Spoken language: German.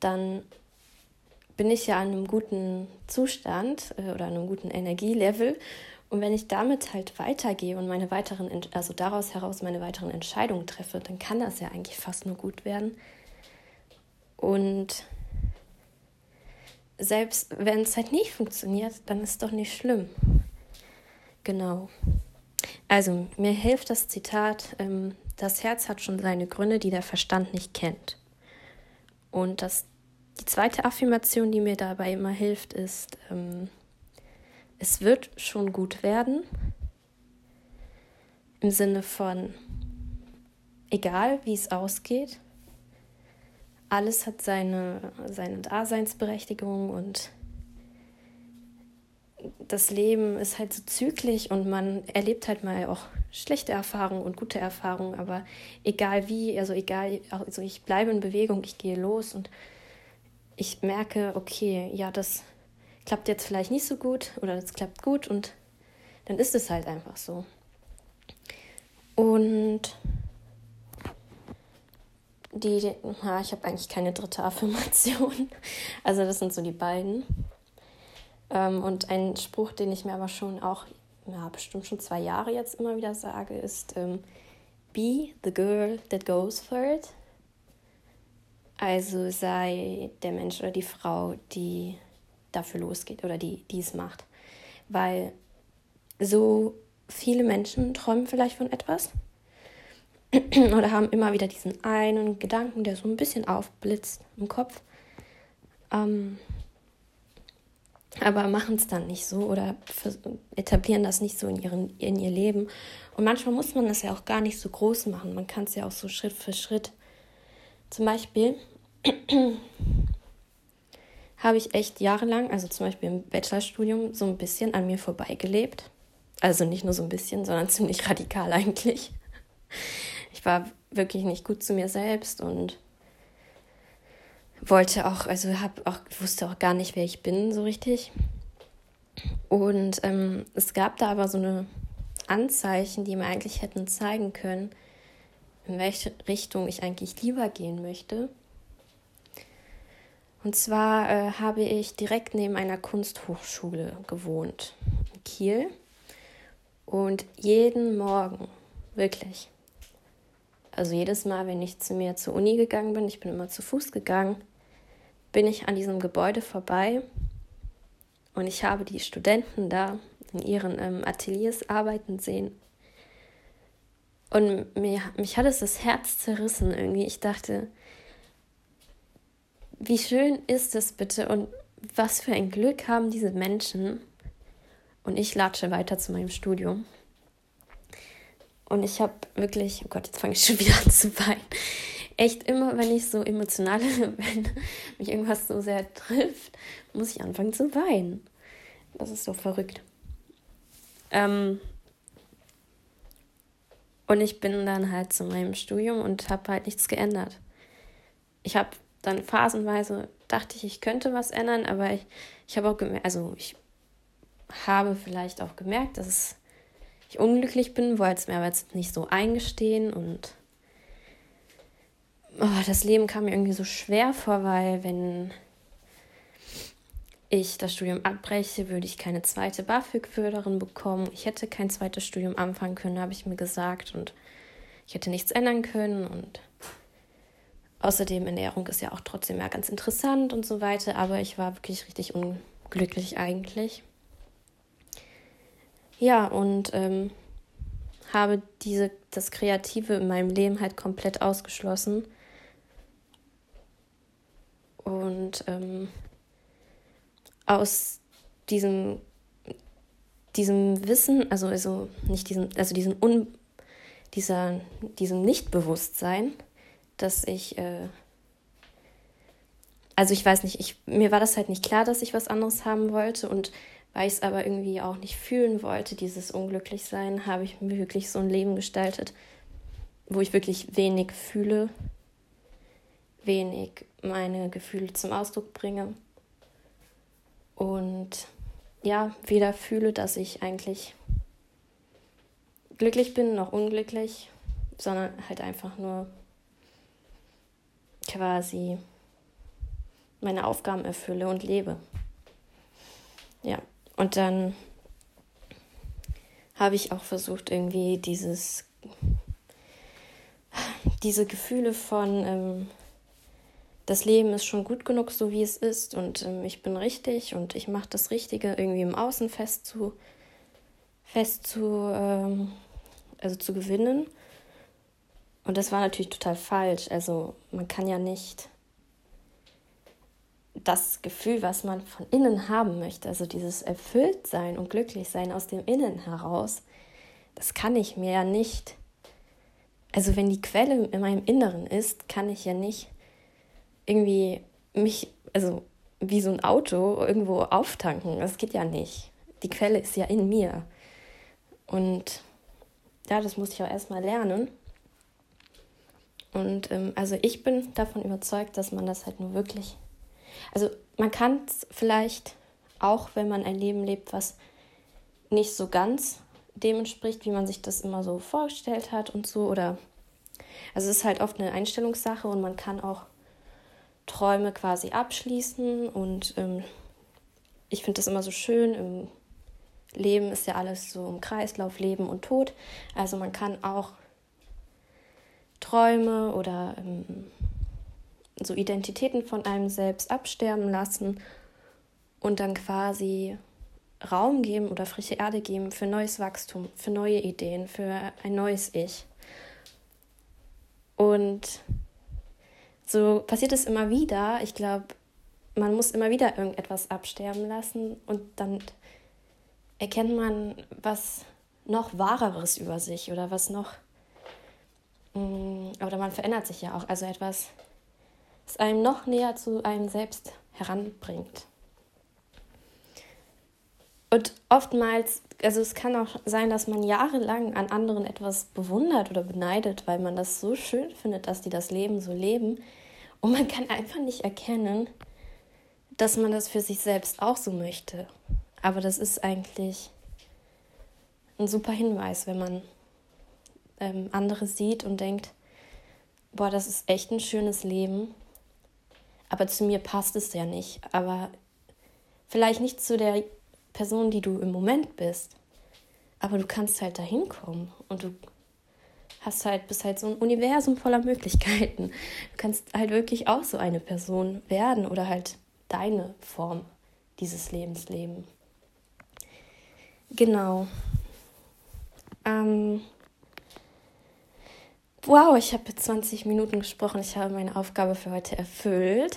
dann bin ich ja an einem guten Zustand äh, oder an einem guten Energielevel. Und wenn ich damit halt weitergehe und meine weiteren, also daraus heraus meine weiteren Entscheidungen treffe, dann kann das ja eigentlich fast nur gut werden. Und selbst wenn es halt nicht funktioniert, dann ist es doch nicht schlimm. Genau. Also, mir hilft das Zitat, ähm, das Herz hat schon seine Gründe, die der Verstand nicht kennt. Und das, die zweite Affirmation, die mir dabei immer hilft, ist, ähm, es wird schon gut werden. Im Sinne von, egal wie es ausgeht, alles hat seine, seine Daseinsberechtigung und das Leben ist halt so zyklisch und man erlebt halt mal auch schlechte Erfahrungen und gute Erfahrungen, aber egal wie, also egal, also ich bleibe in Bewegung, ich gehe los und ich merke, okay, ja, das klappt jetzt vielleicht nicht so gut oder das klappt gut und dann ist es halt einfach so. Und die, ja, ich habe eigentlich keine dritte Affirmation. Also das sind so die beiden. Ähm, und ein Spruch, den ich mir aber schon auch, ja, bestimmt schon zwei Jahre jetzt immer wieder sage, ist ähm, Be the girl that goes for it. Also sei der Mensch oder die Frau, die dafür losgeht oder die dies macht. Weil so viele Menschen träumen vielleicht von etwas oder haben immer wieder diesen einen Gedanken, der so ein bisschen aufblitzt im Kopf. Ähm, aber machen es dann nicht so oder etablieren das nicht so in, ihren, in ihr Leben. Und manchmal muss man das ja auch gar nicht so groß machen. Man kann es ja auch so Schritt für Schritt. Zum Beispiel habe ich echt jahrelang, also zum Beispiel im Bachelorstudium, so ein bisschen an mir vorbeigelebt. Also nicht nur so ein bisschen, sondern ziemlich radikal eigentlich. Ich war wirklich nicht gut zu mir selbst und wollte auch, also hab auch, wusste auch gar nicht, wer ich bin, so richtig. Und ähm, es gab da aber so eine Anzeichen, die mir eigentlich hätten zeigen können, in welche Richtung ich eigentlich lieber gehen möchte. Und zwar äh, habe ich direkt neben einer Kunsthochschule gewohnt, in Kiel. Und jeden Morgen, wirklich, also jedes Mal, wenn ich zu mir zur Uni gegangen bin, ich bin immer zu Fuß gegangen, bin ich an diesem Gebäude vorbei und ich habe die Studenten da in ihren ähm, Ateliers arbeiten sehen. Und mir, mich hat es das Herz zerrissen irgendwie. Ich dachte, wie schön ist es bitte und was für ein Glück haben diese Menschen. Und ich latsche weiter zu meinem Studium. Und ich habe wirklich, oh Gott, jetzt fange ich schon wieder an zu weinen echt immer, wenn ich so emotional, wenn mich irgendwas so sehr trifft, muss ich anfangen zu weinen. Das ist so verrückt. Ähm, und ich bin dann halt zu meinem Studium und habe halt nichts geändert. Ich habe dann phasenweise dachte ich, ich könnte was ändern, aber ich, ich habe auch gemerkt, also ich habe vielleicht auch gemerkt, dass ich unglücklich bin, wollte es mir aber jetzt nicht so eingestehen und oh, das Leben kam mir irgendwie so schwer vor, weil wenn ich das Studium abbreche, würde ich keine zweite BAföG-Förderin bekommen. Ich hätte kein zweites Studium anfangen können, habe ich mir gesagt. Und ich hätte nichts ändern können. Und außerdem Ernährung ist ja auch trotzdem ja ganz interessant und so weiter. Aber ich war wirklich richtig unglücklich eigentlich. Ja, und ähm, habe diese, das Kreative in meinem Leben halt komplett ausgeschlossen. Und ähm, aus diesem, diesem Wissen, also, also nicht diesem, also diesem Un, dieser, diesem Nichtbewusstsein, dass ich, äh, also ich weiß nicht, ich, mir war das halt nicht klar, dass ich was anderes haben wollte. Und weil ich es aber irgendwie auch nicht fühlen wollte, dieses Unglücklichsein, habe ich mir wirklich so ein Leben gestaltet, wo ich wirklich wenig fühle, wenig meine Gefühle zum Ausdruck bringe und ja, weder fühle, dass ich eigentlich glücklich bin noch unglücklich, sondern halt einfach nur quasi meine Aufgaben erfülle und lebe. Ja, und dann habe ich auch versucht, irgendwie dieses, diese Gefühle von, ähm, das Leben ist schon gut genug, so wie es ist, und ähm, ich bin richtig und ich mache das Richtige irgendwie im Außen fest zu, fest zu, ähm, also zu gewinnen. Und das war natürlich total falsch. Also man kann ja nicht das Gefühl, was man von innen haben möchte, also dieses Erfülltsein und Glücklichsein aus dem Innen heraus, das kann ich mir ja nicht. Also wenn die Quelle in meinem Inneren ist, kann ich ja nicht irgendwie mich, also wie so ein Auto irgendwo auftanken. Das geht ja nicht. Die Quelle ist ja in mir. Und ja, das muss ich auch erstmal lernen. Und ähm, also ich bin davon überzeugt, dass man das halt nur wirklich also man kann es vielleicht auch, wenn man ein Leben lebt, was nicht so ganz dem entspricht, wie man sich das immer so vorgestellt hat und so. Oder also es ist halt oft eine Einstellungssache und man kann auch Träume quasi abschließen und ähm, ich finde das immer so schön. Im Leben ist ja alles so im Kreislauf, Leben und Tod. Also man kann auch Träume oder ähm, so Identitäten von einem selbst absterben lassen und dann quasi Raum geben oder frische Erde geben für neues Wachstum, für neue Ideen, für ein neues Ich. Und so passiert es immer wieder. Ich glaube, man muss immer wieder irgendetwas absterben lassen und dann erkennt man was noch Wahreres über sich oder was noch. Mm, oder man verändert sich ja auch. Also etwas es einem noch näher zu einem selbst heranbringt. Und oftmals, also es kann auch sein, dass man jahrelang an anderen etwas bewundert oder beneidet, weil man das so schön findet, dass die das Leben so leben. Und man kann einfach nicht erkennen, dass man das für sich selbst auch so möchte. Aber das ist eigentlich ein super Hinweis, wenn man ähm, andere sieht und denkt, boah, das ist echt ein schönes Leben aber zu mir passt es ja nicht. Aber vielleicht nicht zu der Person, die du im Moment bist. Aber du kannst halt dahin kommen und du hast halt, bist halt so ein Universum voller Möglichkeiten. Du kannst halt wirklich auch so eine Person werden oder halt deine Form dieses Lebens leben. Genau. Ähm, Wow, ich habe jetzt 20 Minuten gesprochen. Ich habe meine Aufgabe für heute erfüllt.